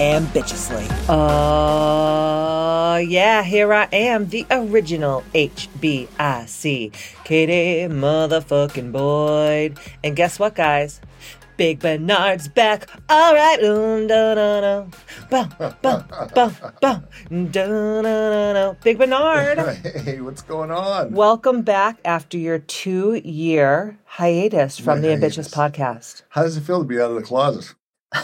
ambitiously. Uh, yeah, here I am, the original HBIC, Katie motherfucking Boyd. And guess what, guys? Big Bernard's back. All right. Big Bernard. Hey, what's going on? Welcome back after your two year hiatus from My the Ambitious podcast. How does it feel to be out of the closet?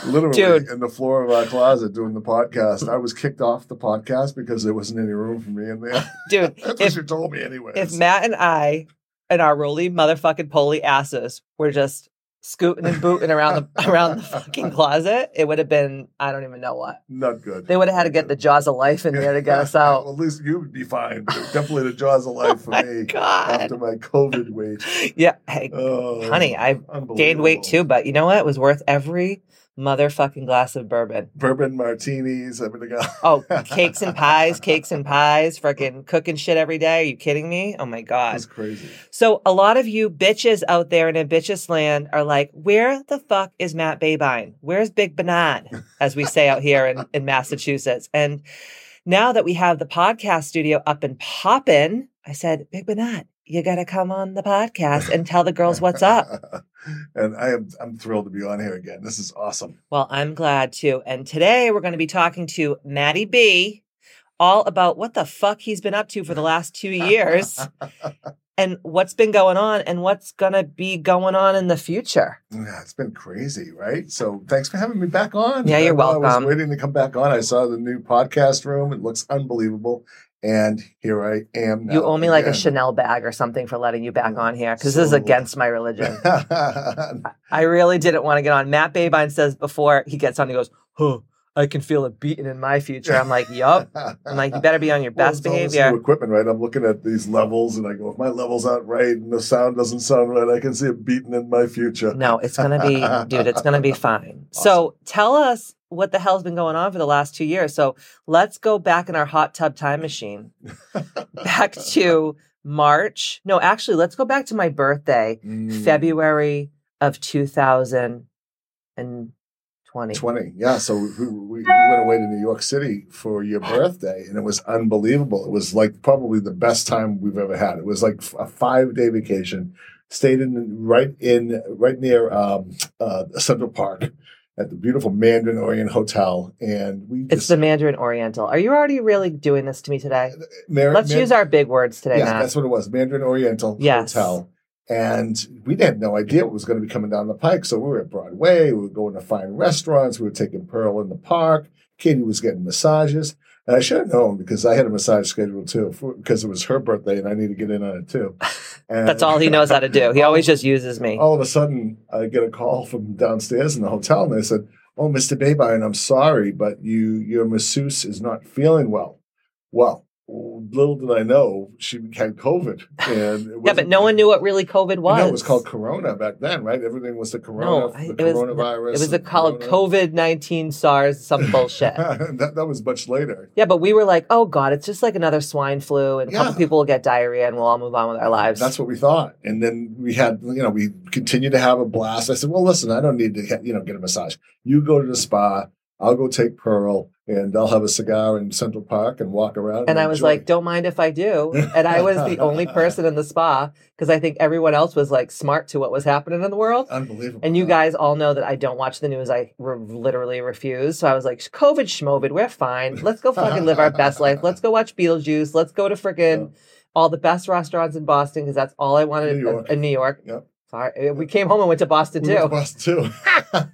Literally Dude. in the floor of our closet doing the podcast. I was kicked off the podcast because there wasn't any room for me in there. Dude, That's what you told me anyway. if Matt and I and our roly motherfucking poly asses were just scooting and booting around the around the fucking closet, it would have been I don't even know what. Not good. They would have had to get the jaws of life in there to get us out. well, at least you would be fine. Definitely the jaws of oh life for my me God. after my COVID weight. Yeah, hey, Oh, honey, I gained weight too, but you know what? It was worth every motherfucking glass of bourbon. Bourbon martinis, everything else. Oh, cakes and pies, cakes and pies, freaking cooking shit every day. Are you kidding me? Oh my god. was crazy. So a lot of you bitches out there in a ambitious land are like, where the fuck is Matt Babine? Where's Big Bernard? As we say out here in, in Massachusetts. And now that we have the podcast studio up and popping, I said, Big Bernard, you gotta come on the podcast and tell the girls what's up. and I am I'm thrilled to be on here again. This is awesome. Well, I'm glad too. And today we're going to be talking to Matty B all about what the fuck he's been up to for the last two years and what's been going on and what's going to be going on in the future. Yeah, it's been crazy, right? So thanks for having me back on. Yeah, you're I know I was waiting to come back on. I saw the new podcast room. It looks unbelievable. And here I am now. You owe me like a. Chanel bag or something for letting you back on here because this is against my religion. I really didn't want to get on. Matt Babine says before he gets on, he goes, Huh, I can feel it beating in my future. I'm like, Yup. I'm like, you better be on your Well, best this behavior. new equipment, right? I'm looking at these levels and I go, if my level's aren't right and the sound doesn't sound right, I can see it beating in my future. No, it's gonna be, dude. It's gonna be fine. So tell us what the hell's been going on for the last two years. So let's go back in our hot tub time machine, back to March. No, actually, let's go back to my birthday, Mm, February of two thousand and twenty. 20. Yeah. So we, we, we went away to New York City for your birthday and it was unbelievable. It was like probably the best time we've ever had. It was like a five day vacation. Stayed in right in right near um, uh, Central Park at the beautiful Mandarin Orient Hotel, and we It's the Mandarin Oriental. Are you already really doing this to me today? Uh, Mar- Let's Man- use our big words today, Yes, Matt. that's what it was. Mandarin Oriental Yes. Hotel. And we had no idea what was going to be coming down the pike. So we were at Broadway. We were going to fine restaurants. We were taking Pearl in the park. Katie was getting massages. And I should have known because I had a massage schedule too, for, because it was her birthday and I need to get in on it too. And That's all he knows how to do. He always just uses me. all of a sudden, I get a call from downstairs in the hotel, and they said, "Oh, Mr. Babine, I'm sorry, but you your masseuse is not feeling well." Well, little did I know she had COVID, and it Yeah, but no one knew what really COVID was. No, it was called Corona back then, right? Everything was the Corona, No, the it was- coronavirus. It was and a called COVID nineteen SARS some bullshit. that, that was much later. Yeah, but we were like, oh god, it's just like another swine flu, and a couple people will get diarrhea, and we'll all move on with our lives. That's what we thought. And then we had, you know, we continued to have a blast. I said, well, listen, I don't need to, you know, get a massage. You go to the spa. I'll go take Pearl and I'll have a cigar in Central Park and walk around. and I was enjoy. like, don't mind if I do. And I was the only person in the spa because I think everyone else was like smart to what was happening in the world. unbelievable. And you guys all know that I don't watch the news. I re- literally refuse. So I was like, COVID schmovid, we're fine. Let's go fucking live our best life. Let's go watch Beetlejuice. Let's go to freaking all the best restaurants in Boston because that's all I wanted New York. in New York. Yep. Sorry, eh, we came home and went to Boston We too. to Boston too.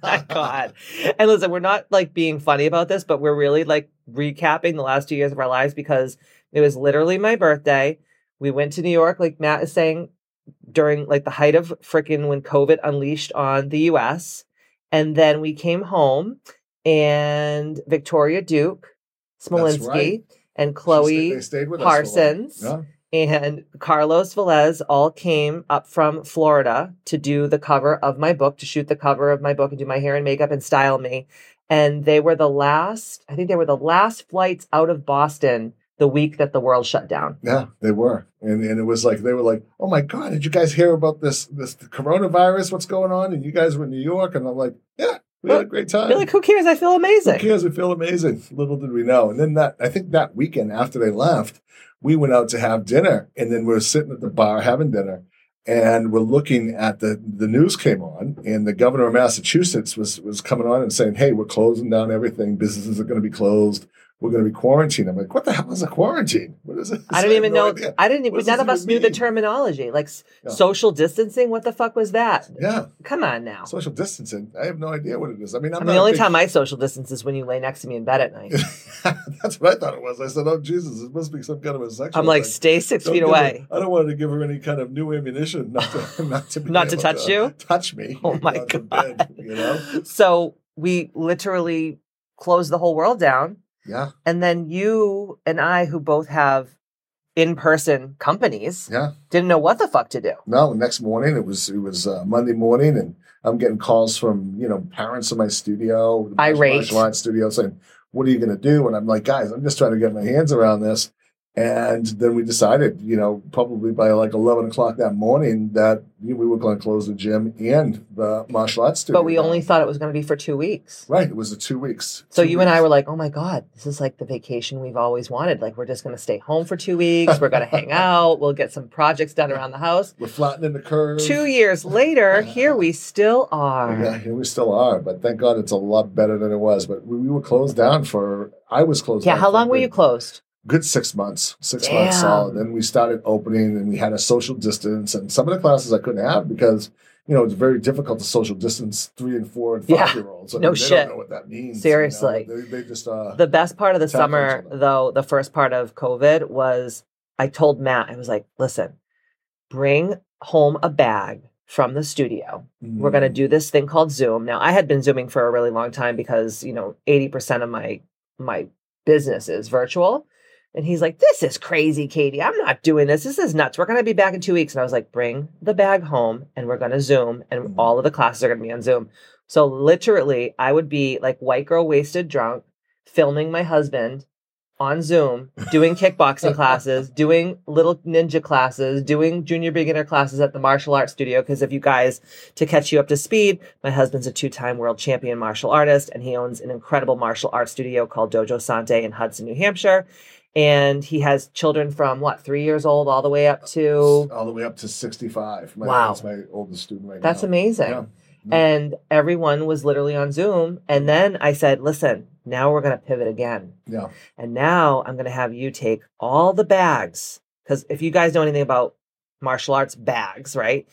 My God. And listen, we're not like being funny about this, but we're really like recapping the last two years of our lives because it was literally my birthday. We went to New York, like Matt is saying, during like the height of freaking when COVID unleashed on the US. And then we came home and Victoria Duke Smolinski right. and Chloe stayed- they stayed with us for a while. Parsons. Yeah. And Carlos Velez all came up from Florida to do the cover of my book, to shoot the cover of my book and do my hair and makeup and style me. And they were the last, I think they were the last flights out of Boston the week that the world shut down. Yeah, they were, and and it was like they were like, "Oh my god, did you guys hear about this this coronavirus? What's going on?" And you guys were in New York, and I'm like, "Yeah, we had a great time." You're like, who cares? I feel amazing. Who cares? We feel amazing. Little did we know. And then that I think that weekend after they left, we went out to have dinner, and then we are sitting at the bar having dinner, and we're looking at the the news came on, and the governor of Massachusetts was was coming on and saying, "Hey, we're closing down everything. Businesses are going to be closed. We're going to be quarantined." I'm like, "What the hell is a quarantine? What is it?" I don't even no know. idea. I didn't. What None of us even knew the terminology, like Yeah. social distancing. What the fuck was that? Yeah, Come on now. social distancing. I have no idea what it is. I mean, I'm I mean, the only big- time I social distance is when you lay next to me in bed at night. That's what I thought it was. I said, "Oh Jesus, it must be some kind of a sexual." I'm like, thing. stay 6 Don't feet away. Her, I don't want to give her any kind of new ammunition not to not to, be Not to touch you? touch me. Oh my God forbid, you know? So we literally closed the whole world down. Yeah, And then you and I, who both have in person companies, yeah. didn't know what the fuck to do. No, next morning it was it was uh, Monday morning, and I'm getting calls from you know parents in my studio, Irate. martial arts studio, saying, "What are you going to do?" And I'm like, "Guys, I'm just trying to get my hands around this." And then we decided, you know, probably by like 11 o'clock that morning, that we were going to close the gym and the martial arts studio. But we only thought it was going to be for two weeks. right. It was a two weeks. So Two you and I were like, oh my God, this is like the vacation we've always wanted. Like, we're just going to stay home for two weeks. We're going to hang out. We'll get some projects done around the house. we're flattening the curve. Two years later, here we still are. Yeah, here we still are, but thank God it's a lot better than it was. But we, we were closed down for. I was closed. Yeah, down how long were you closed? Good six months, six months Damn. solid. Then we started opening and we had a social distance. And some of the classes I couldn't have because, you know, it's very difficult to social distance three and four and Yeah. five year olds. I No mean, shit. don't know what that means. you know. Seriously. They, they just, uh, The best part of the summer, though, the first part of COVID was I told Matt, I was like, listen, bring home a bag from the studio. We're mm, going to do this thing called Zoom. Now, I had been Zooming for a really long time because, you know, 80% of my my business is virtual. And he's like, This is crazy, Katie. I'm not doing this. This is nuts. We're going to be back in two weeks. And I was like, Bring the bag home and we're going to Zoom. And Mhm. all of the classes are going to be on Zoom. So literally, I would be like white girl wasted drunk, filming my husband on Zoom, doing kickboxing classes, doing little ninja classes, doing junior beginner classes at the martial arts studio. Because if you guys, to catch you up to speed, my husband's a two time world champion martial artist, and he owns an incredible martial arts studio called Dojo Sante in Hudson, New Hampshire. And he has children from what, three years old all the way up to. all the way up to 65. My, Wow. That's my oldest student right now. That's now. amazing. Yeah. Mm-hmm. And everyone was literally on Zoom. And then I said, listen, now we're going to pivot again. Yeah. And now I'm going to have you take all the bags. Because if you guys know anything about martial arts bags, right?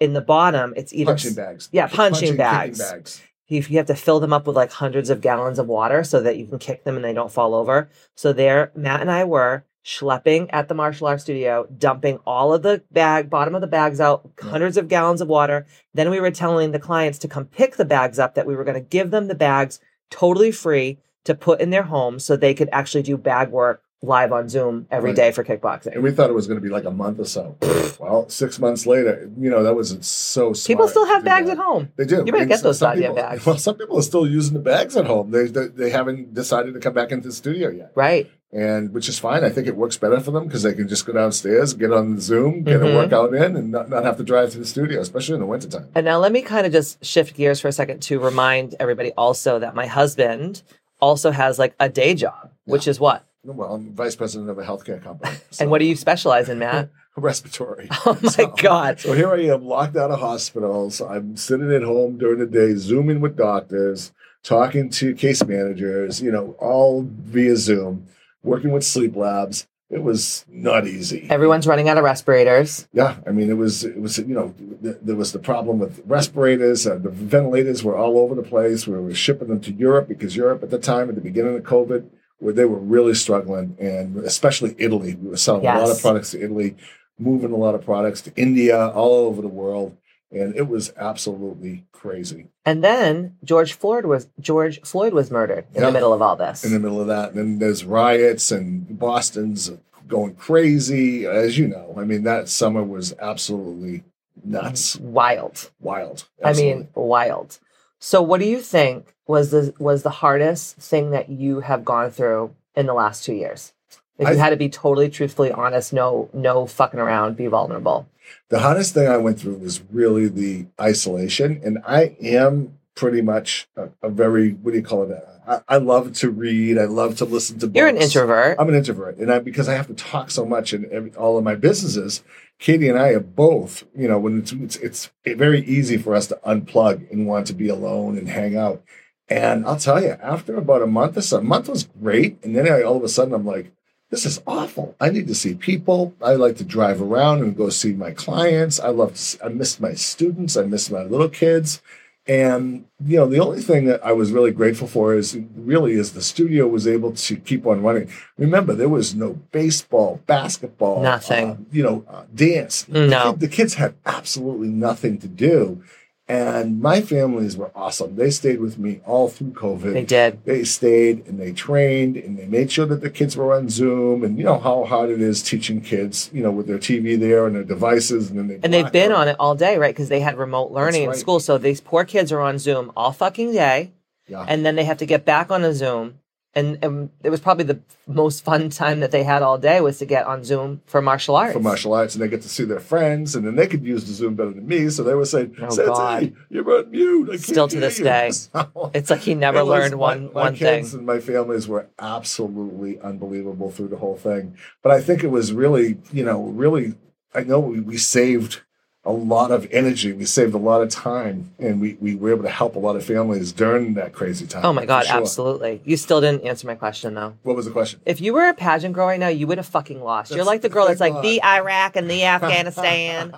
In the bottom, it's either Punching bags. Yeah, punching kicking bags. bags. If you have to fill them up with like hundreds of gallons of water so that you can kick them and they don't fall over. So there, Matt and I were schlepping at the martial arts studio, dumping all of the bag, bottom of the bags out, hundreds of gallons of water. Then we were telling the clients to come pick the bags up, that we were going to give them the bags totally free to put in their home so they could actually do bag work live on Zoom every Right. day for kickboxing. And we thought it was going to be like a month or so. well, six months later, you know, that was so smart. People still have bags at home. They do. You better And get those goddamn people- bags. Well, some people are still using the bags at home. They, they they haven't decided to come back into the studio yet, Right. and which is fine. I think it works better for them because they can just go downstairs, get on Zoom, get Mhm. a workout in, and not, not have to drive to the studio, especially in the wintertime. And now let me kind of just shift gears for a second to remind everybody also that my husband also has like a day job, which is what? Well, I'm vice president of a healthcare company. And what do you specialize in, Matt? Respiratory. Oh my So- God. So here I am, locked out of hospitals. I'm sitting at home during the day, zooming with doctors, talking to case managers, you know, all via Zoom, working with sleep labs. It was not easy. Everyone's running out of respirators. Yeah, I mean, it was, it was, you know, th- there was the problem with respirators. Uh, the ventilators were all over the place. We were shipping them to Europe because Europe at the time, at the beginning of COVID, where they were really struggling, and especially Italy. We were selling a lot of products to Italy, moving a lot of products to India, all over the world. and it was absolutely crazy. And then George Floyd was George Floyd was murdered in Yeah. the middle of all this. In the middle of that, and then there's riots, and Boston's going crazy, as you know. I mean, that summer was absolutely nuts, Wild. wild. I mean, wild. So, what do you think was the was the hardest thing that you have gone through in the last two years? If you I- had to be totally truthfully honest, no no fucking around, be vulnerable. the hardest thing I went through was really the isolation, and I am pretty much a, a very what do you call it? Uh, I, I love to read. I love to listen to. Books. You're an introvert. I'm an introvert, and I because I have to talk so much in every, all of my businesses. Katie and I are both, you know, when it's, it's it's very easy for us to unplug and want to be alone and hang out. And I'll tell you, after about a month or so, a month was great, and then I, all of a sudden I'm like, this is awful. I need to see people. I like to drive around and go see my clients. I love. To, see- I miss my students. I miss my little kids. And you know, the only thing that I was really grateful for is really is the studio was able to keep on running. Remember, there was no baseball, basketball, Nothing. uh, you know, uh, dance. No. the, the kids had absolutely nothing to do, and my families were awesome. They stayed with me all through COVID They did. they stayed and they trained and they made sure that the kids were on Zoom and you know how hard it is teaching kids, you know, with their TV there and their devices and then they And they've been out. on it all day, right? Because they had remote learning in school. So these poor kids are on Zoom all fucking day. Yeah. and then they have to get back on a Zoom. And, and it was probably the most fun time that they had all day was to get on Zoom for martial arts. for martial arts and they get to see their friends and then they could use the Zoom better than me. So they were saying, Oh, Sensei, God. you're on mute. I Still to this you." day. So- It's like he never learned one my, my one thing. kids and my families were absolutely unbelievable through the whole thing. But I think it was really, you know, really. I know we, we saved a lot of energy. We saved a lot of time, and we, we were able to help a lot of families during that crazy time. Oh my god, sure. absolutely. You still didn't answer my question though. What was the question? If you were a pageant girl right now, you would have fucking lost. You're like the girl that's like the Iraq and the Afghanistan.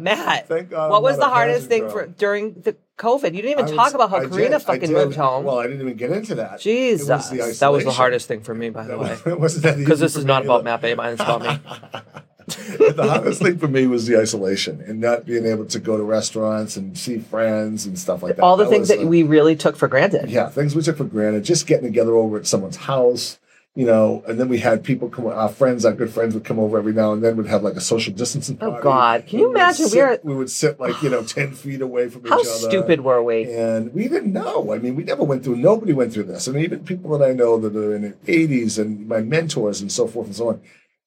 Matt, Thank God what I'm was the hardest thing pageant for during the COVID? You didn't even I talk was- about how Karina did, fucking moved home. Well, I didn't even get into that. Jesus, was that was the hardest thing for me, by the way. Because this is not about. Matt Bateman, it's about me. The hardest thing for me was the isolation and not being able to go to restaurants and see friends and stuff like that. All the That things that we really took for granted. yeah, things we took for granted, just getting together over at someone's house, you know, and then we had people come, our friends, our good friends would come over every now and then, would have like a social distancing Oh. God. Can you We imagine? We sit- are- we would sit like, you know, 10 feet away from each other. How stupid were we? And we didn't know. I mean, we never went through. Nobody went through this. I And even people that I know that are in their 80s and my mentors and so forth and so on,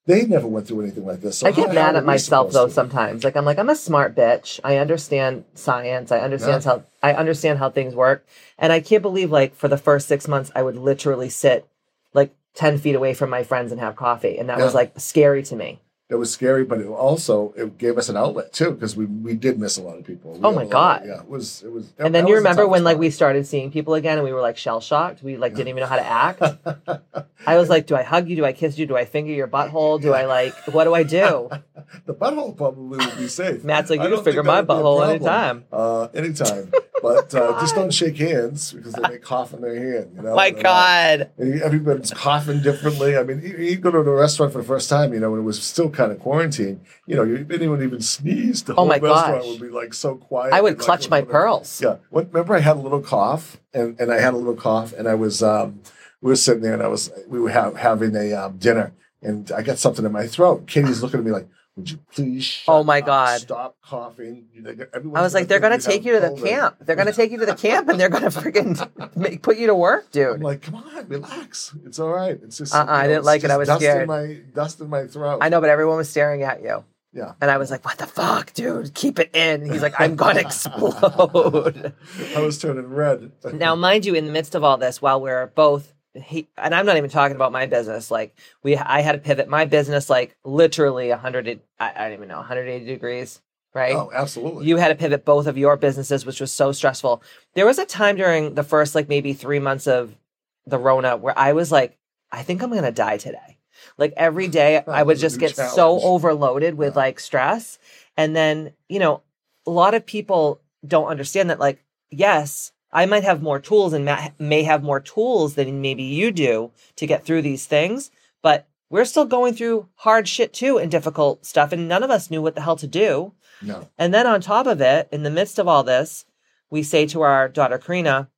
they never went through anything like this. So I get mad at myself though to? sometimes. Like I'm like I'm a smart bitch. I understand science. I understand how I understand how things work. And I can't believe like for the first 6 months I would literally sit like 10 feet away from my friends and have coffee and that was like scary to me. It was scary, but it also it gave us an outlet too because we, we did miss a lot of people. We Oh my lot of- God. yeah, it was it was. And then you remember when like we started seeing people again and we were like shell shocked. We like didn't even know how to act. I was like, do I hug you? Do I kiss you? Do I finger your butthole? Do I like what do I do? the butthole probably would be safe. Matt's like, you can figure my that would be a butthole anytime. Uh, anytime, but uh, just don't shake hands because they may cough in their hand. You know, My And, uh, God. And everybody's coughing differently. I mean, you, you go to a restaurant for the first time, you know, and it was still kind of quarantine, you know, you didn't even sneeze. The Oh whole restaurant gosh. would be like so quiet. I would and, like, clutch my whatever. pearls. Yeah. Remember, I had a little cough, and, and I had a little cough, and I was um, we were sitting there, and I was we were ha- having a um, dinner, and I got something in my throat. Katie's looking at me like, "Would you please? Oh shut Oh my up, God. Stop coughing!" Everyone's I was like, they're gonna take you to the camp. They're gonna take you to the camp, and they're gonna freaking make, put you to work, dude. I'm like, come on, relax. It's all right. It's just. Uh-uh, I didn't like it. I was dust scared. In my dust in my throat. I know, but everyone was staring at you, Yeah. and I was like, "What the fuck, dude? Keep it in." He's like, "I'm gonna explode." I was turning red. now, mind you, in the midst of all this, while we're both, he, and I'm not even talking about my business. Like we, I had to pivot my business like literally 100. I, I don't even know 180 degrees, right? Oh, absolutely. you had to pivot both of your businesses, which was so stressful. There was a time during the first like maybe three months of the Rona where I was like, I think I'm gonna die today. Like every day I would just get so overloaded with Yeah. like stress. And then, you know, a lot of people don't understand that like, yes, I might have more tools and may have more tools than maybe you do to get through these things, but we're still going through hard shit too and difficult stuff and none of us knew what the hell to do. No. And then on top of it, in the midst of all this, we say to our daughter Karina,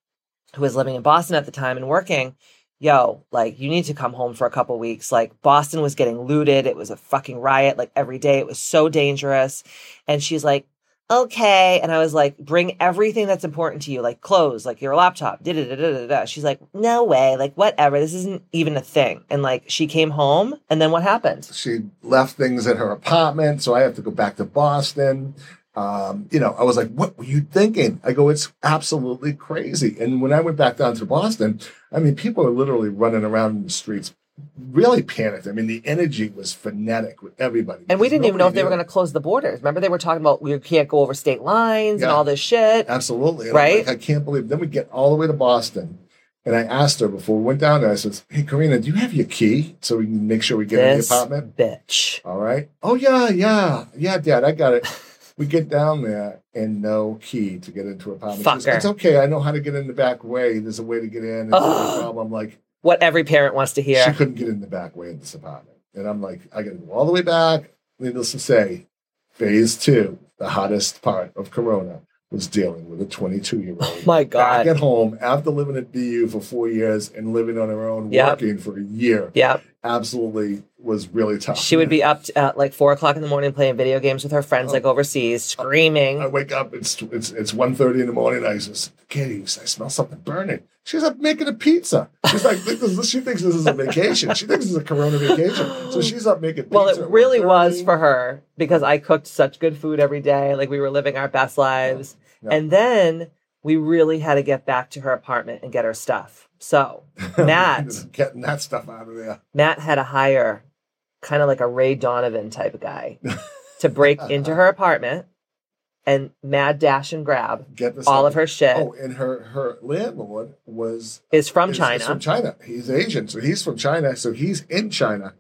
who was living in Boston at the time and working, yo, like you need to come home for a couple weeks. Like Boston was getting looted. It was a fucking riot like every day. It was so dangerous. And she's like, okay. And I was like, bring everything that's important to you, like clothes, like your laptop. Da, da, da, da, da. She's like, no way. Like whatever. This isn't even a thing. And like she came home and then what happened? She left things at her apartment, so I have to go back to Boston. Um, you know, I was like, what were you thinking? I go, it's absolutely crazy. And when I went back down to Boston, I mean, people are literally running around in the streets, really panicked. I mean, the energy was frenetic with everybody. And we didn't even know if they were going to close the borders. Remember, they were talking about we can't go over state lines and all this shit. Absolutely. And Right? like, I can't believe. Then we get all the way to Boston. And I asked her before we went down there, I said, Hey, Karina, do you have your key so we can make sure we get in the apartment? bitch. All right. Oh, yeah, yeah. Yeah, Dad, I got it. We get down there and no key to get into apartment. She goes, it's okay. I know how to get in the back way. There's a way to get in. It's no problem. I'm like, What every parent wants to hear. she couldn't get in the back way of this apartment. And I'm like, I got to go all the way back. Needless to say, phase two, the hottest part of Corona, was dealing with a 22 year old. Oh My Back God. at home after living at BU for four years and living on her own, Yep. working for a year, Yeah. Absolutely was really tough. She would be up at like four o'clock in the morning playing video games with her friends, Oh. like overseas, screaming. I wake up, it's it's it's 1.30 in the morning. I just, Katie, I smell something burning. She's up making a pizza. She's like, this is- she thinks this is a vacation. She thinks this is a Corona vacation. So she's up making pizza. Well, it really was for her because I cooked such good food every day. Like we were living our best lives. Yeah. And then we really had to get back to her apartment and get her stuff. So Matt, getting that stuff out of there. Matt had to hire kind of like a Ray Donovan type of guy to break into her apartment and mad dash and grab Get all of her shit. Oh, and her her landlord was is from is- is China. from China. He's Asian, so he's from China. So he's in China.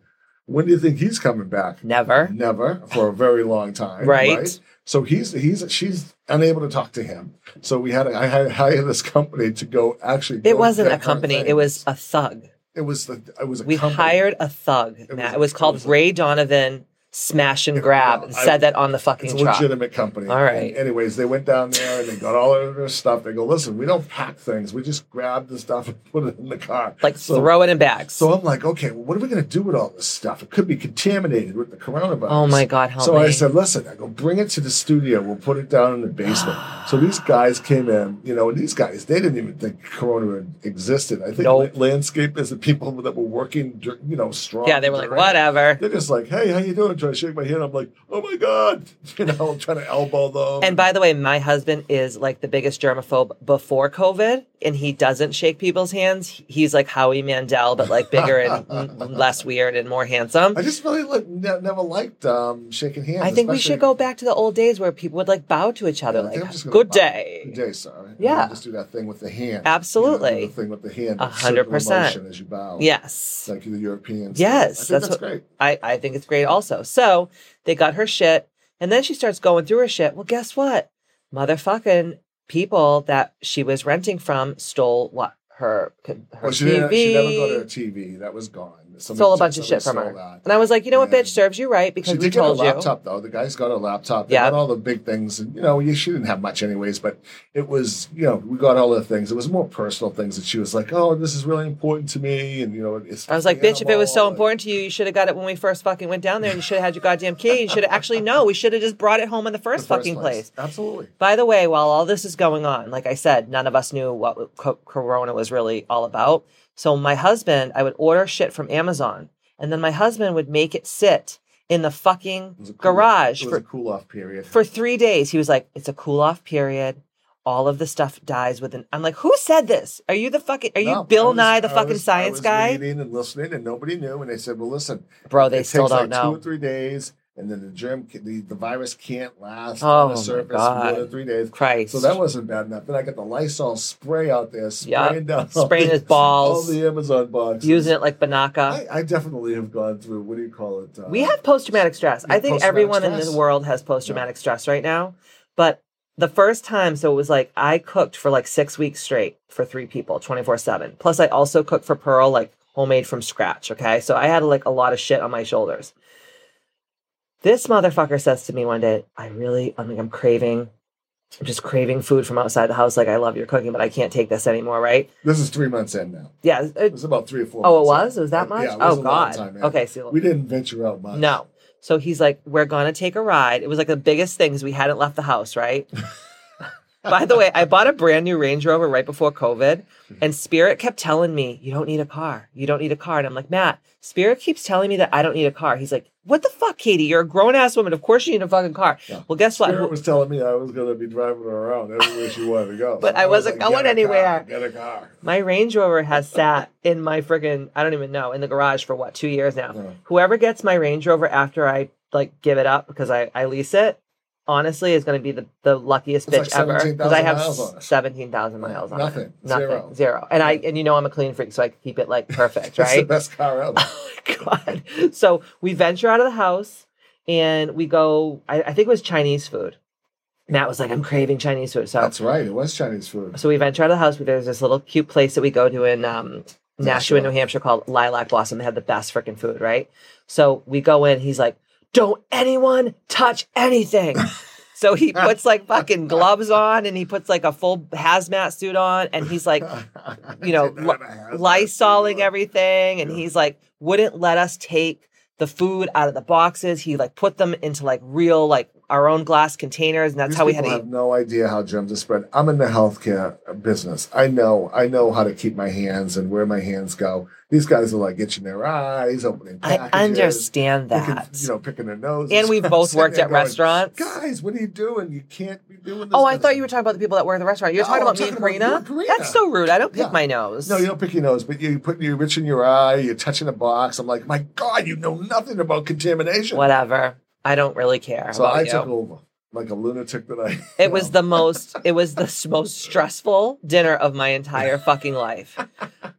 When do you think he's coming back? Never. Never for a very long time. right? Right. So he's he's she's unable to talk to him. So we had I had hired this company to go actually. It go wasn't a company. It was a thug. it was the it was a We company. hired a thug. was Matt. a- It was called it was a- Ray Donovan Smash and Grab. and said that on the fucking It's a truck. legitimate company. All right. And anyways, they went down there and they got all of their stuff. They go, listen, we don't pack things. We just grab the stuff and put it in the car. Like so, throw it in bags. So I'm like, okay, well, what are we going to do with all this stuff? It could be contaminated with the coronavirus. oh my God, help So me. I said, listen, I go, bring it to the studio. We'll put it down in the basement. so these guys came in, you know, and these guys, they didn't even think Corona existed. I think Nope. la- landscape is the people that were working, you know, strong. yeah, they were like, whatever. They're just like, hey, how you doing? Trying to shake my hand. I'm like, oh my God. You know, I'm trying to elbow them. And by the way, my husband is like the biggest germaphobe before COVID, and he doesn't shake people's hands. He's like Howie Mandel, but like bigger and less weird and more handsome. I just really like, ne- never liked um, shaking hands. I think we should go back to the old days where people would like bow to each other, Yeah, I like "Good bow. day." Good day, sir. Yeah. then Just do that thing with the hand. Absolutely. You know, the thing with the hand. A hundred percent. As you bow. Yes, Like the Europeans. Yes, I that's that's, great. I I think it's great also. So they got her shit, and then she starts going through her shit. Well, guess what? Motherfucking people that she was renting from stole what her her Well, she, TV. didn't, she never got her TV. That was gone. Stole a bunch of shit from her. that. And I was like, you know what, bitch, serves you right because She we did get a told you. laptop though. The guy's got a laptop. They Yeah. got all the big things, and you know, she didn't have much anyways. But it was, you know, we got all the things. It was more personal things that she was like, "Oh, this is really important to me," and you know, it's. I was like, bitch, if it was so important to you, you should have got it when we first fucking went down there and you should have had your goddamn key. You should have actually, no, we should have just brought it home in the the first, fucking place. Absolutely. By the way, while all this is going on, like I said, none of us knew what co- Corona was really all about. So my husband, I would order shit from Amazon, and then my husband would make it sit in the fucking It was a cool- garage for a cool off period. for three days. He was like, "It's a cool off period. All of the stuff dies within." I'm like, "Who said this? Are you the fucking? Are you No, Bill was- Nye, the I fucking was- science guy?" Reading and listening, and nobody knew. And they said, "Well, listen, Bro, they still don't like know. two or three days, and then the germ, the, the virus can't last Oh, on the surface God. more than three days." Christ. So that wasn't bad enough. Then I got the Lysol spray out there, spraying down, all Spraying the- his balls. all the Amazon boxes. using it like Banaka. I, I definitely have gone through. What do you call it? Uh, we have post traumatic stress. I think everyone in the world has post traumatic stress right now. But the first time, so it was like I cooked for like six weeks straight for three people, 24 7. Plus, I also cooked for Pearl, like homemade from scratch. Okay. So I had like a lot of shit on my shoulders. This motherfucker says to me one day, I really, I'm like, I'm craving, I'm just craving food from outside the house. Like, I love your cooking, but I can't take this anymore, right? This is three months in now. Yeah. It It, was about three or four. oh, it was? It was that in. much? Yeah, was oh, God. time okay. So, We didn't venture out much. no. So he's like, we're going to take a ride. It was like the biggest thing is we hadn't left the house, right? By the way, I bought a brand new Range Rover right before COVID, and Spirit kept telling me, You don't need a car. You don't need a car. And I'm like, Matt, Spirit keeps telling me that I don't need a car. He's like, What the fuck, Katie? You're a grown ass woman. Of course you need a fucking car. Yeah. Well, guess what? Spirit was telling me I was going to be driving her around everywhere she wanted to go. But I was wasn't like, going "Get a anywhere." car, Get a car. My Range Rover has sat in my friggin' I don't even know in the garage for what two years now. Yeah. Whoever gets my Range Rover after I like give it up because I, I lease it, honestly, is going to be the, the luckiest It's bitch like ever because I have miles on it. seventeen thousand miles on Nothing. it. Nothing, Zero. zero. And I and you know I'm a clean freak, so I keep it like perfect, It's the right? best car there. oh my god! So we venture out of the house and we go. I, I think it was Chinese food. Matt was like, "I'm craving Chinese food," so That's right. It was Chinese food. so we venture out of the house. There's this little cute place that we go to in um, Nashua, Nashua. New Hampshire called Lilac Blossom. They have the best freaking food, right? So we go in. He's like, "Don't anyone touch anything." so he puts like fucking gloves on, and he puts like a full hazmat suit on, and he's like, you know, Didn't have a hazmat Lysoling everything, and he's like, wouldn't let us take the food out of the boxes. He like put them into like real like our own glass containers, and that's These how we had people to have eat. no idea how germs are spread. I'm in the healthcare business. I know. I know how to keep my hands and where my hands go. These guys are like itching their eyes, opening I packages. understand picking- that. you know, picking their nose. And we've both worked at going, restaurants. Guys, what are you doing? You can't be doing this. Oh, I thought you were talking about the people that work at the restaurant. You're No, talking I'm about me and talking Karina? and Karina. That's so rude. I don't pick Yeah. my nose. No, you don't pick your nose, but you put your itch in your eye. You're touching a box. I'm like, my God, you know nothing about contamination. Whatever. I don't really care. So I you. took over like a lunatic that I. It was the most. It was the most stressful dinner of my entire fucking life.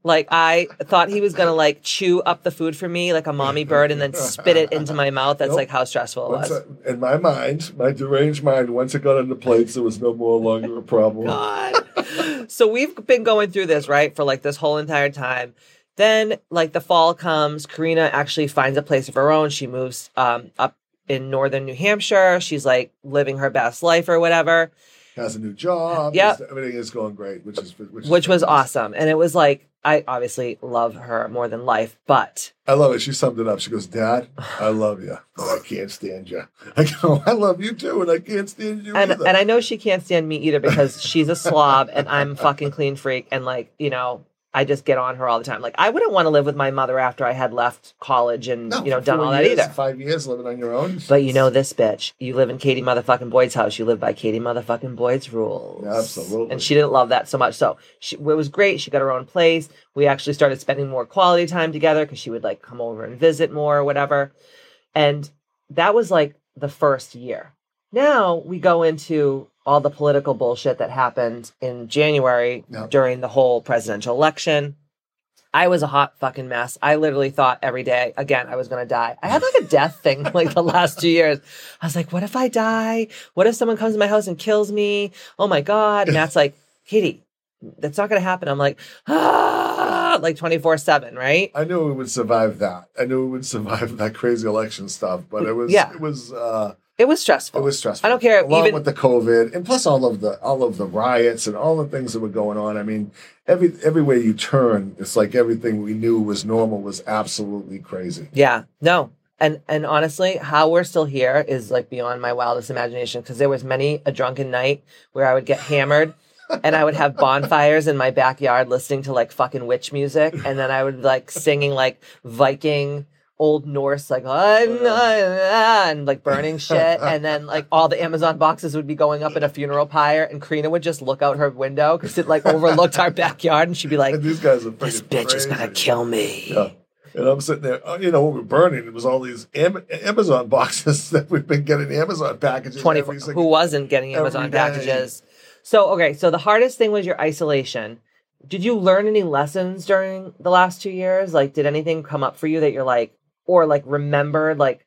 Like I thought he was gonna like chew up the food for me like a mommy bird and then spit it into my mouth. That's Nope. like how stressful it Once was. I- in my mind, my deranged mind, once it got on the plates, there was no more longer a problem. God. so we've been going through this right for like this whole entire time. Then like the fall comes, Karina actually finds a place of her own. She moves um, up in northern New Hampshire. She's like living her best life or whatever. Has a new job. Yeah, Everything is going great, which is which, is which was awesome. And it was like, I obviously love her more than life, but I love it. She summed it up. She goes, "Dad, I love you, but I can't stand you." I go, "I love you too, and I can't stand you and either." and I know she can't stand me either because she's a slob and I'm fucking clean freak and like, you know, I just get on her all the time. Like I wouldn't want to live with my mother after I had left college and No, you know done all that years, either. Five years living on your own. But you know this bitch. You live in Katie motherfucking Boyd's house. You live by Katie motherfucking Boyd's rules. Absolutely. And she didn't love that so much. So she, it was great. She got her own place. We actually started spending more quality time together because she would like come over and visit more or whatever. And that was like the first year. Now we go into all the political bullshit that happened in January Yeah. during the whole presidential election. I was a hot fucking mess. I literally thought every day, again, I was going to die. I had like a death thing like the last two years. I was like, what if I die? What if someone comes to my house and kills me? Oh my God. And Matt's like, Katie, that's not going to happen. I'm like, ah, like 24 7, right? I knew we would survive that. I knew we would survive that crazy election stuff, but it was Yeah. it was uh It was stressful. it was stressful. I don't care, Along even- with the COVID and plus all of the all of the riots and all the things that were going on. I mean, every everywhere you turn, it's like everything we knew was normal was absolutely crazy. Yeah, no. And and honestly, how we're still here is like beyond my wildest imagination because there was many a drunken night where I would get hammered and I would have bonfires in my backyard listening to like fucking witch music and then I would like singing like Viking old Norse like and like burning shit and then like all the Amazon boxes would be going up in a funeral pyre and Karina would just look out her window because it like overlooked our backyard and she'd be like And these guys are this bitch is gonna kill me. Yeah. And I'm sitting there, oh, you know, when we're burning, it was all these Am- Amazon boxes that we've been getting Amazon packages. 24 every single- who wasn't getting amazon packages so okay so the hardest thing was your isolation did you learn any lessons during the last two years like did anything come up for you that you're like or like remembered like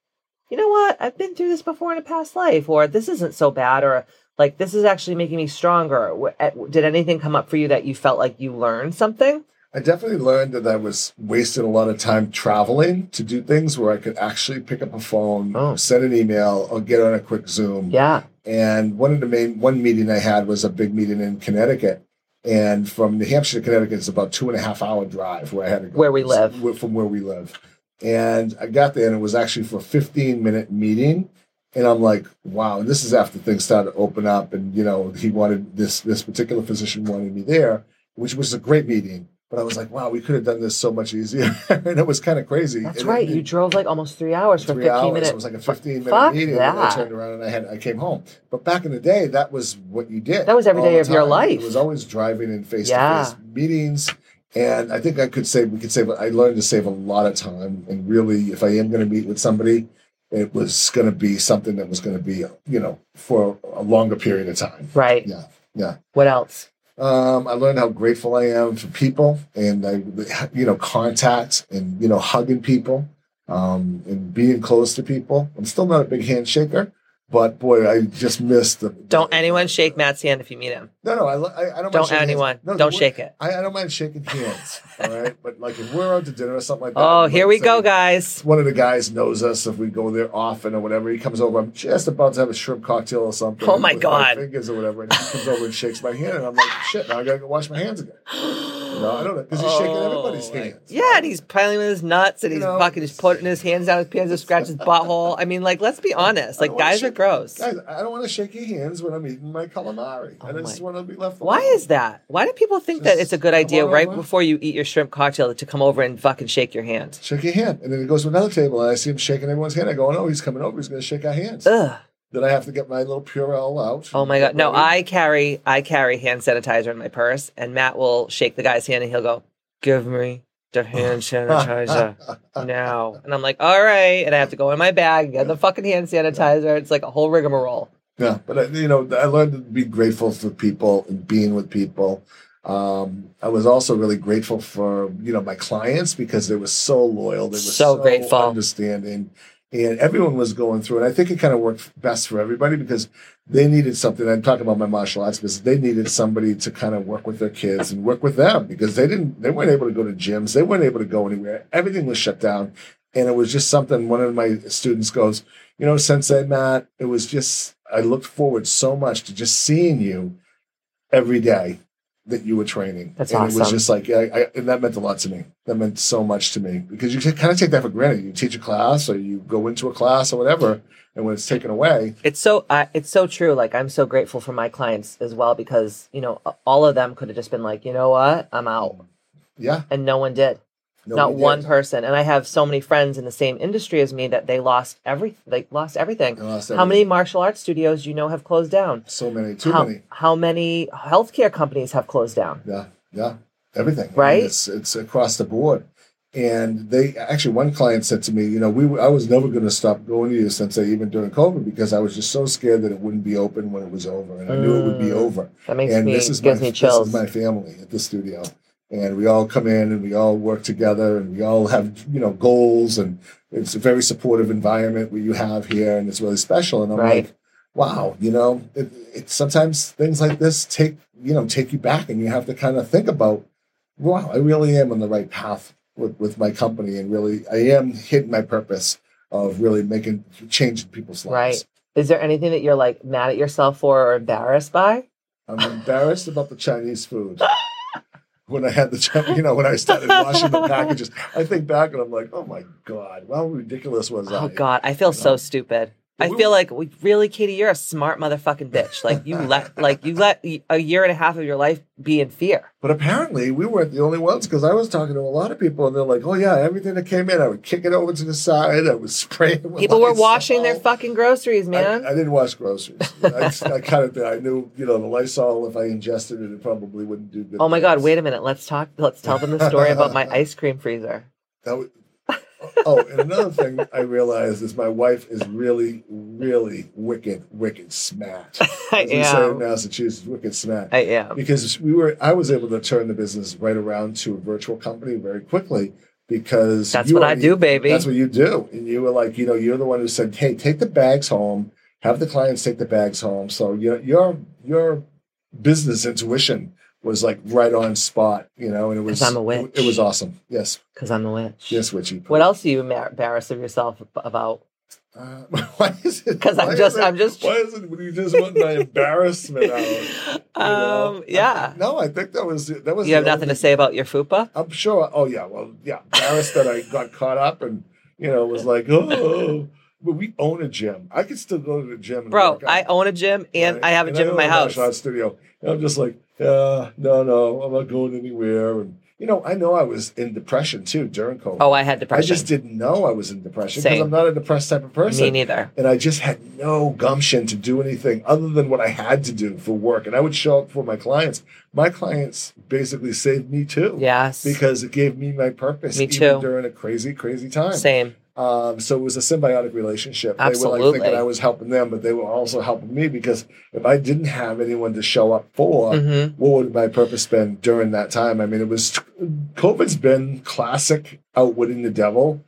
you know what i've been through this before in a past life or this isn't so bad or like this is actually making me stronger did anything come up for you that you felt like you learned something I definitely learned that I was wasting a lot of time traveling to do things where I could actually pick up a phone, Oh. send an email, or get on a quick Zoom. Yeah. And one of the main one meeting I had was a big meeting in Connecticut. And from New Hampshire to Connecticut, it's about two and a half hour drive where I had to go. Where we live. From where we live. And I got there and it was actually for a 15 minute meeting. And I'm like, wow, this is after things started to open up. And, you know, he wanted this, this particular physician wanted me there, which was a great meeting. But I was like, wow, we could have done this so much easier. and it was kind of crazy. That's And right. it- You drove like almost three hours for three 15 hours. minutes. It was like a 15 minute Fuck meeting. And I turned around and I had I came home. But back in the day, that was what you did. That was every day all day the of your life. It was always driving in face to face meetings. And I think I could say we could save. I learned to save a lot of time. And really, if I am going to meet with somebody, it was going to be something that was going to be, you know, for a longer period of time. Right. Yeah, yeah. What else? Um, I learned how grateful I am for people and I, you know, contact and you know, hugging people, um, and being close to people. I'm still not a big handshaker, but boy, I just missed the. Don't anyone shake Matt's hand if you meet him. No, no, I, I, I don't. mind Don't shaking hands. anyone. No, Don't shake it. I, I don't mind shaking hands. all right, but like if we're out to dinner or something like that. Oh, here we go, guys. One of the guys knows us. If we go there often or whatever, he comes over. I'm just about to have a shrimp cocktail or something. Oh, my God. fingers or whatever, and he comes over and shakes my hand, and I'm like, shit. Now I gotta go wash my hands again. No, I don't know because he's shaking oh, everybody's Oh, hands. Yeah, and he's piling with his nuts and he's know, fucking just putting his hands down his pants to scratch his butthole. I mean, like, let's be honest. Like, guys are gross. Guys, I don't want to shake your hands when I'm eating my calamari. Oh I just want to be left. Why is that? Why do people think that it's a good idea right over. before you eat your shrimp cocktail to come over and fucking shake your hand? Shake your hand, and then he goes to another table, and I see him shaking everyone's hand. I go, "Oh, he's coming over. He's going to shake our hands." Ugh. Then I have to get my little Purell out. Oh my god. No, I carry I carry hand sanitizer in my purse and Matt will shake the guy's hand and he'll go, Give me the hand sanitizer now. And I'm like, All right. And I have to go in my bag and get the fucking hand sanitizer. It's like a whole rigmarole. Yeah, but I, you know, I learned to be grateful for people and being with people. Um, I was also really grateful for you know my clients because they were so loyal. They were So so, grateful. understanding, and everyone was going through. And I think it kind of worked best for everybody because they needed something. I'm talking about my martial arts business. They needed somebody to kind of work with their kids and work with them because they didn't. They weren't able to go to gyms. They weren't able to go anywhere. Everything was shut down, and it was just something. One of my students goes, you know, Sensei Matt. It was just. I looked forward so much to just seeing you every day that you were training. That's and It was just like, I, I, and that meant a lot to me. That meant so much to me because you kind of take that for granted. You teach a class or you go into a class or whatever, and when it's taken away, It's so uh, it's so true. Like I'm so grateful for my clients as well because, you know, all of them could have just been like, you know what? I'm out. yeah, And no one did. Not one person. And I have so many friends in the same industry as me that they lost every they lost everything. They lost How many martial arts studios do you know have closed down? So many, too how, many. how many healthcare companies have closed down? Yeah, yeah, everything. I mean, Right? it's it's across the board. And they actually, one client said to me, you know, we I was never going to stop going to you Sensei even during COVID because I was just so scared that it wouldn't be open when it was over, and I knew it would be Mm. over. That makes and me this is gives my me chills. this is my family at the studio, and we all come in and we all work together, and we all have you know goals, and it's a very supportive environment what you have here, and it's really special. And I'm Right. like, wow, you know, it, it sometimes things like this take you know take you back, and you have to kind of think about, wow, I really am on the right path with with my company, and really I am hitting my purpose of really making changing people's lives. Right. Is there anything that you're like mad at yourself for or embarrassed by? I'm embarrassed about the Chinese food. When I had the, you know, when I started washing the packages, I think back and I'm like, oh my god, how ridiculous was oh I? Oh God, I feel so No. stupid. I feel like, we, really, Katie, you're a smart motherfucking bitch. Like you let, like you let a year and a half of your life be in fear. But apparently, we weren't the only ones because I was talking to a lot of people, and they're like, "Oh yeah, everything that came in, I would kick it over to the side. I would spray it." with People were Lysol." washing their oh. fucking groceries, man. I, I didn't wash groceries. I, I kind of I knew, you know, the Lysol. If I ingested it, it probably wouldn't do good. oh my God, wait a minute. Let's talk. Let's tell them the story about my ice cream freezer. That was, oh, and another thing I realized is my wife is really, really wicked, wicked smart. I As we say in. Massachusetts, wicked smart. I am. because we were, I was able to turn the business right around to a virtual company very quickly because That's what are- I do, baby. That's what you do, and you were like, you know, you're the one who said, "Hey, take the bags home. Have the clients take the bags home." So your your your business intuition was like right on spot, you know, and it was I'm a witch. It, was awesome. Yes, Because I'm a witch. yes, witchy. What else are you embar- embarrassed of yourself about? Uh, why is it? 'Cause I'm just- it- I'm just- Why is it when you just want my embarrassment out? you know? Um, yeah. No, I think that was that was. You have nothing to say about your fupa? I'm sure. Oh yeah. Well, yeah. Embarrassed that I got caught up and you know was like, oh. But we own a gym. I could still go to the gym. And Bro, I own a gym and right? I have a And gym in my house. arts studio. And I'm just like, yeah, no, no, I'm not going anywhere. And you know, I know I was in depression too during COVID. Oh, I had depression. I just didn't know I was in depression because I'm not a depressed type of person. Me neither. And I just had no gumption to do anything other than what I had to do for work. And I would show up for my clients. My clients basically saved me too. Yes. Because it gave me my purpose Me even too. during a crazy, crazy time. Same. Um, so it was a symbiotic relationship. They were like Absolutely. thinking I was helping them, but they were also helping me because if I didn't have anyone to show up for, hmm what would my purpose been during that time? I mean, it was COVID's been classic outwitting the devil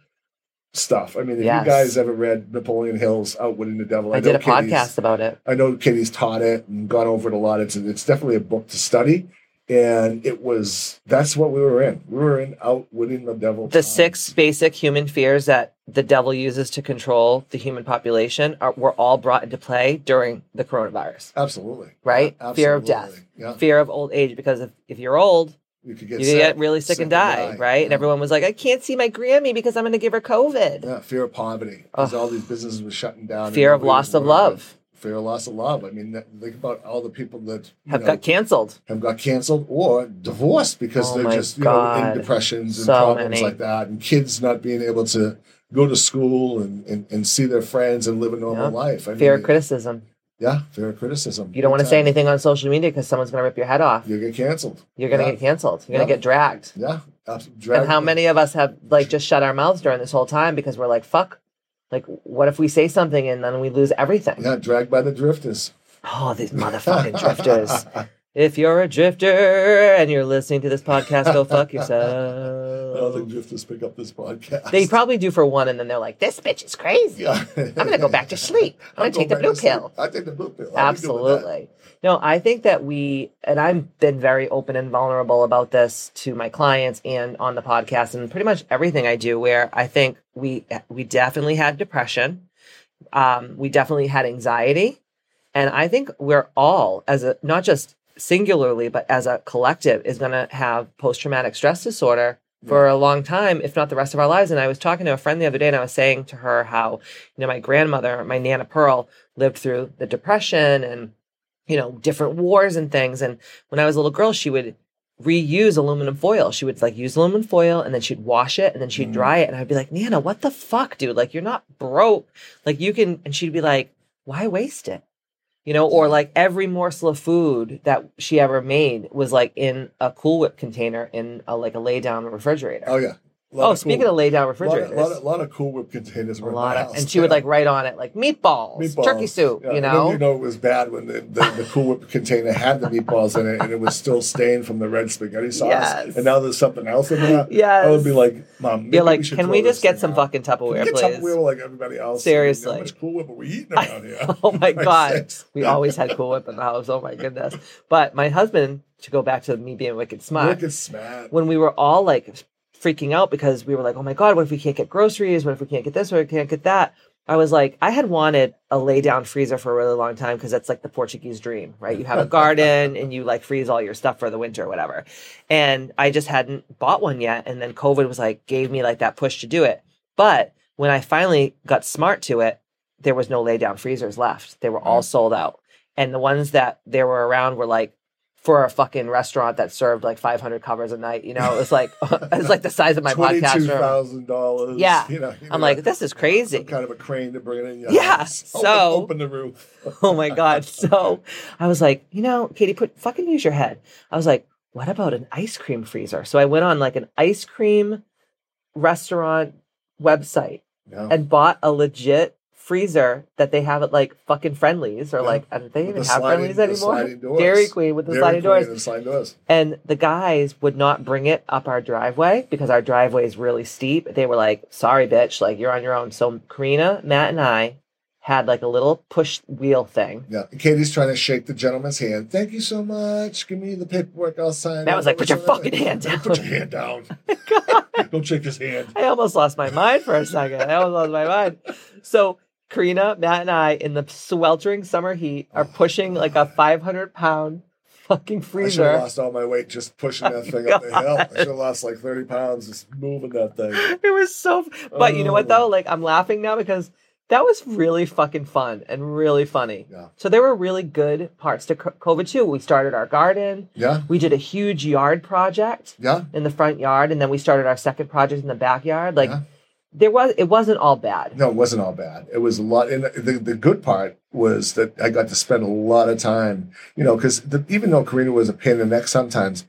stuff. I mean, if Yes. you guys ever read Napoleon Hill's Outwitting the Devil, I know did a Katie's- podcast about it. I know Katie's taught it and gone over it a lot. It's it's definitely a book to study. And it was that's what we were in. We were in outwitting the devil. The six basic human fears that the devil uses to control the human population are, were all brought into play during the coronavirus, Absolutely. right? A- Fear of death, Yeah. fear of old age, because if, if you're old, You could get you sick, get really sick, and die, right? And everyone was like, I can't see my Grammy because I'm going to give her COVID. Yeah, fear of poverty. Because all these businesses were shutting down. Fear of loss of love Fear of loss of love. I mean, that- think about all the people that have know, got canceled. have got canceled or divorced because Oh they're just you know in depressions and So problems many. like that, and kids not being able to go to school and, and, and see their friends and live a normal Yeah. life. I Fear mean, of criticism. Yeah, fear of criticism. You don't want to say anything on social media because someone's going to rip your head off. You get canceled. You're going to Yeah. get canceled. You're going to get dragged. Yeah, absolutely. and how many of us have like just shut our mouths during this whole time because we're like, fuck. Like, what if we say something and then we lose everything? Yeah, dragged by the drifters. Oh, these motherfucking drifters. If you're a drifter and you're listening to this podcast, go fuck yourself. I don't think drifters pick up this podcast. They probably do for one, and then they're like, "This bitch is crazy. Yeah. I'm gonna go back to sleep. I'm gonna take the blue pill." I take the blue pill. I'll be good with that. Absolutely. No, I think that we, and I've been very open and vulnerable about this to my clients and on the podcast and pretty much everything I do, where I think we, we definitely had depression. Um, we definitely had anxiety. And I think we're all, as a, not just singularly, but as a collective, is going to have post traumatic stress disorder for a long time, if not the rest of our lives. And I was talking to a friend the other day and I was saying to her how, you know, my grandmother, my Nana Pearl, lived through the Depression and, you know, different wars and things. And when I was a little girl, she would reuse aluminum foil. She would like use aluminum foil and then she'd wash it and then she'd Mhm. dry it. And I'd be like, Nana, what the fuck, dude? Like, you're not broke. Like, you can, and she'd be like, why waste it? You know, or like every morsel of food that she ever made was like in a Cool Whip container in a, like a lay down refrigerator. Oh yeah. Lot Oh, speaking of lay down lot, refrigerators, lot, of, lot of Cool Whip containers a lot of, house. and she would like write on it like meatballs, Meatballs. turkey soup, Yeah, you and then know. you know it was bad when the, the, the Cool Whip container had the meatballs in it and it was still stained from the red spaghetti sauce. Yes. And now there's something else in there. Yes. I would be like, Mom, You're like, should can we just get some out." fucking we Tupperware, get please? Tupperware like everybody else? Seriously. How much Cool Whip are we eating around here? Oh my god, we always had Cool Whip in the house. Oh my goodness. But my husband, to go back to me being wicked smart, Wicked smart. when we were all like freaking out because we were like, oh my God, what if we can't get groceries? What if we can't get this? What if we can't get that? I was like, I had wanted a lay down freezer for a really long time because that's like the Portuguese dream, right? You have a garden and you like freeze all your stuff for the winter or whatever. And I just hadn't bought one yet. And then COVID was like, gave me like that push to do it. But when I finally got smart to it, there was no lay down freezers left. They were all Mm. sold out. And the ones that there were around were like for a fucking restaurant that served like 500 covers a night. You know, it was like it was like the size of my podcast room. thousand dollars. Yeah. You know, you I'm know, like, this is crazy. Some kind of a crane to bring it in Yeah, so- open, open the roof. Oh my god! So I was like, you know, Katie, put fucking use your head. I was like, what about an ice cream freezer? So I went on like an ice cream restaurant website Yeah. and bought a legit freezer that they have at like fucking Friendly's or Yeah. like, and they With even the have sliding- Friendly's anymore. Dairy Queen with the Dairy sliding doors. and sliding doors. And the guys would not bring it up our driveway because our driveway is really steep. They were like, sorry, bitch, like you're on your own. So Karina, Matt, and I had like a little push wheel thing. Yeah, Katie's trying to shake the gentleman's hand. Thank you so much. Give me the paperwork. I'll sign. Matt it." was like, "Put your fucking hand down. Put your hand down. Don't shake his hand. I almost lost my mind for a second. I almost lost my mind. So Karina, Matt, and I, in the sweltering summer heat, are oh pushing like a 500 pound fucking freezer. I should have lost all my weight just pushing that thing up the hill. I should have lost like 30 pounds just moving that thing. It was so. But you know what Oh. though? Like I'm laughing now because that was really fucking fun and really funny. Yeah. So there were really good parts to COVID too. We started our garden. Yeah, We did a huge yard project yeah. in the front yard, and then we started our second project in the backyard. Like Yeah. There was, it wasn't all bad. No, it wasn't all bad. It was a lot. And the, the good part was that I got to spend a lot of time, you know, because even though Karina was a pain in the neck sometimes,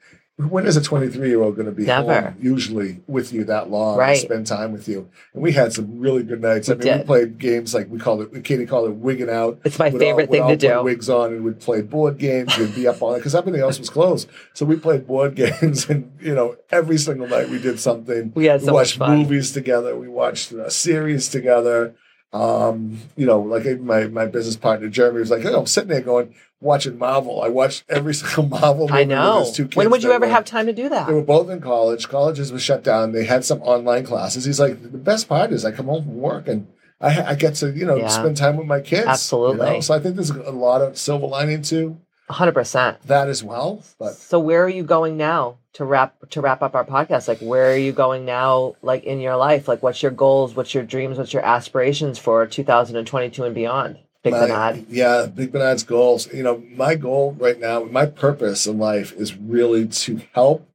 when is a 23 year old going to be Never. home usually with you that long Right. spend time with you? And we had some really good nights. I We mean, we played games like we called it, Katie called it wigging out. It's my We'd favorite all, thing all to do. wigs on and we'd play board games. We'd be up on it because everything else was closed. So we played board games, and you know, every single night we did something. We had we so much watched movies together. We watched a series together. Um, you know, like uh, my, my business partner Jeremy was like, hey, I'm sitting there going watching Marvel. I watched every single Marvel movie I know. Two kids when would you ever were, have time to do that? They were both in college. Colleges were shut down. They had some online classes. He's like, the best part is I come home from work and I, I get to you know yeah. spend time with my kids. Absolutely. You know? So I think there's a lot of silver lining too. 100%. That as well. But So where are you going now to wrap to wrap up our podcast? Like where are you going now like in your life? Like what's your goals, what's your dreams, what's your aspirations for 2022 and beyond? Big Benad. Yeah, Big Benad's goals. You know, my goal right now, my purpose in life is really to help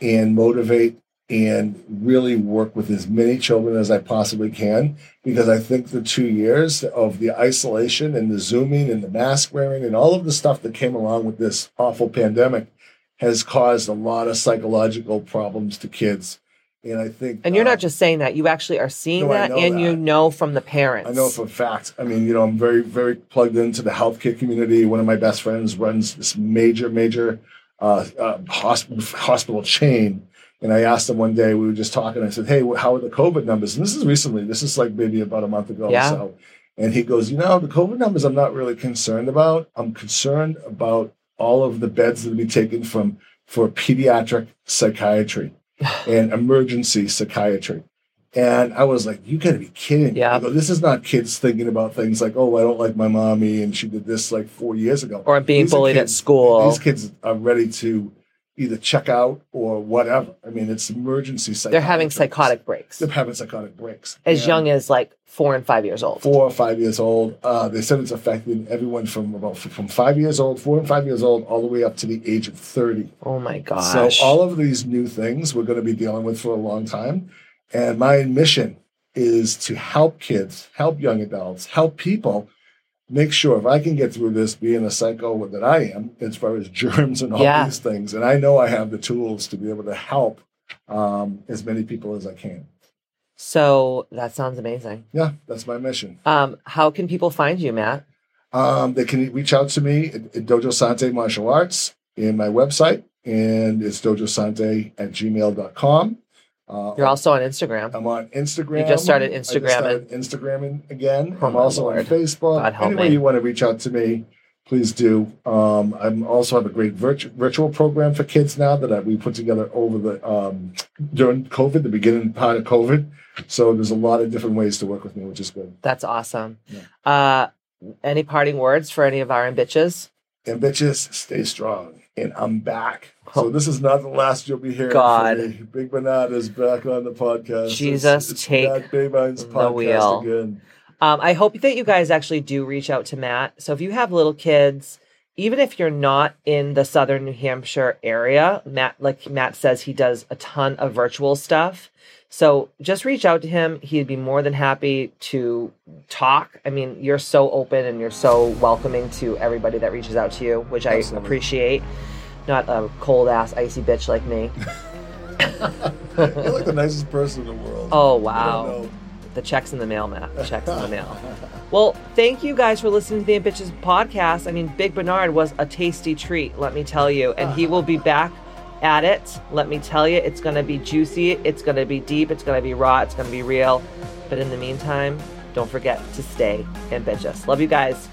and motivate and really work with as many children as I possibly can because I think the two years of the isolation and the zooming and the mask wearing and all of the stuff that came along with this awful pandemic has caused a lot of psychological problems to kids. And I think And you're uh, not just saying that, you actually are seeing No, that and you know from the parents. I know for a fact. I mean, you know, I'm very, very plugged into the healthcare community. One of my best friends runs this major, major uh, uh, hospital, hospital chain. And I asked him one day, we were just talking. I said, Hey, how are the COVID numbers? And this is recently, this is like maybe about a month ago Yeah. or so. And he goes, You know, the COVID numbers I'm not really concerned about. I'm concerned about all of the beds that will be taken from for pediatric psychiatry and emergency psychiatry. And I was like, you gotta be kidding. me." Yeah. Go, this is not kids thinking about things like, oh, I don't like my mommy and she did this like four years ago. or being These bullied at school. These kids are ready to either check out or whatever. I mean, it's emergency. They're having psychotic breaks. They're having psychotic breaks. As And young as like four and five years old. four or five years old. Uh, they said it's affecting everyone from about from five years old, four and five years old, all the way up to the age of thirty. Oh my gosh. So all of these new things we're going to be dealing with for a long time, and my mission is to help kids, help young adults, help people make sure if I can get through this being a psycho that I am, as far as germs and all Yeah. these things, and I know I have the tools to be able to help um, as many people as I can. so that sounds amazing. Yeah, that's my mission. Um, how can people find you, Matt? Um, they can reach out to me at, at Dojo Sante Martial Arts in my website, and it's dojosante at gmail.com. Uh, You're also on Instagram. I'm on Instagram. You just started I just Instagramming. started Instagramming again. Oh, I'm also Lord. on Facebook. God help me. you want to reach out to me, please do. Um, I'm also have a great virtu- virtual program for kids now that I, we put together over the um, during COVID, the beginning part of COVID. So there's a lot of different ways to work with me, which is good. That's awesome. Yeah. Uh, any parting words for any of our bitches? And bitches, stay strong. And I'm back. So this is not the last you'll be hearing God. from me. Big back on the podcast. Jesus, take Matt Babine's the podcast wheel. again. Um, I hope that you guys actually do reach out to Matt. So if you have little kids, even if you're not in the southern New Hampshire area, Matt, like Matt says, he does a ton of virtual stuff. So just reach out to him. He'd be more than happy to talk. I mean, you're so open and you're so welcoming to everybody that reaches out to you, which I appreciate. Not a cold ass icy bitch like me. You're like the nicest person in the world. Oh wow. The check's in the mail, Matt. The check's in the mail. Well, thank you guys for listening to the Bitches podcast. I mean, Big Bernard was a tasty treat, let me tell you. And he will be back at it. Let me tell you, it's going to be juicy. It's going to be deep. It's going to be raw. It's going to be real. But in the meantime, don't forget to stay ambitious. Love you guys.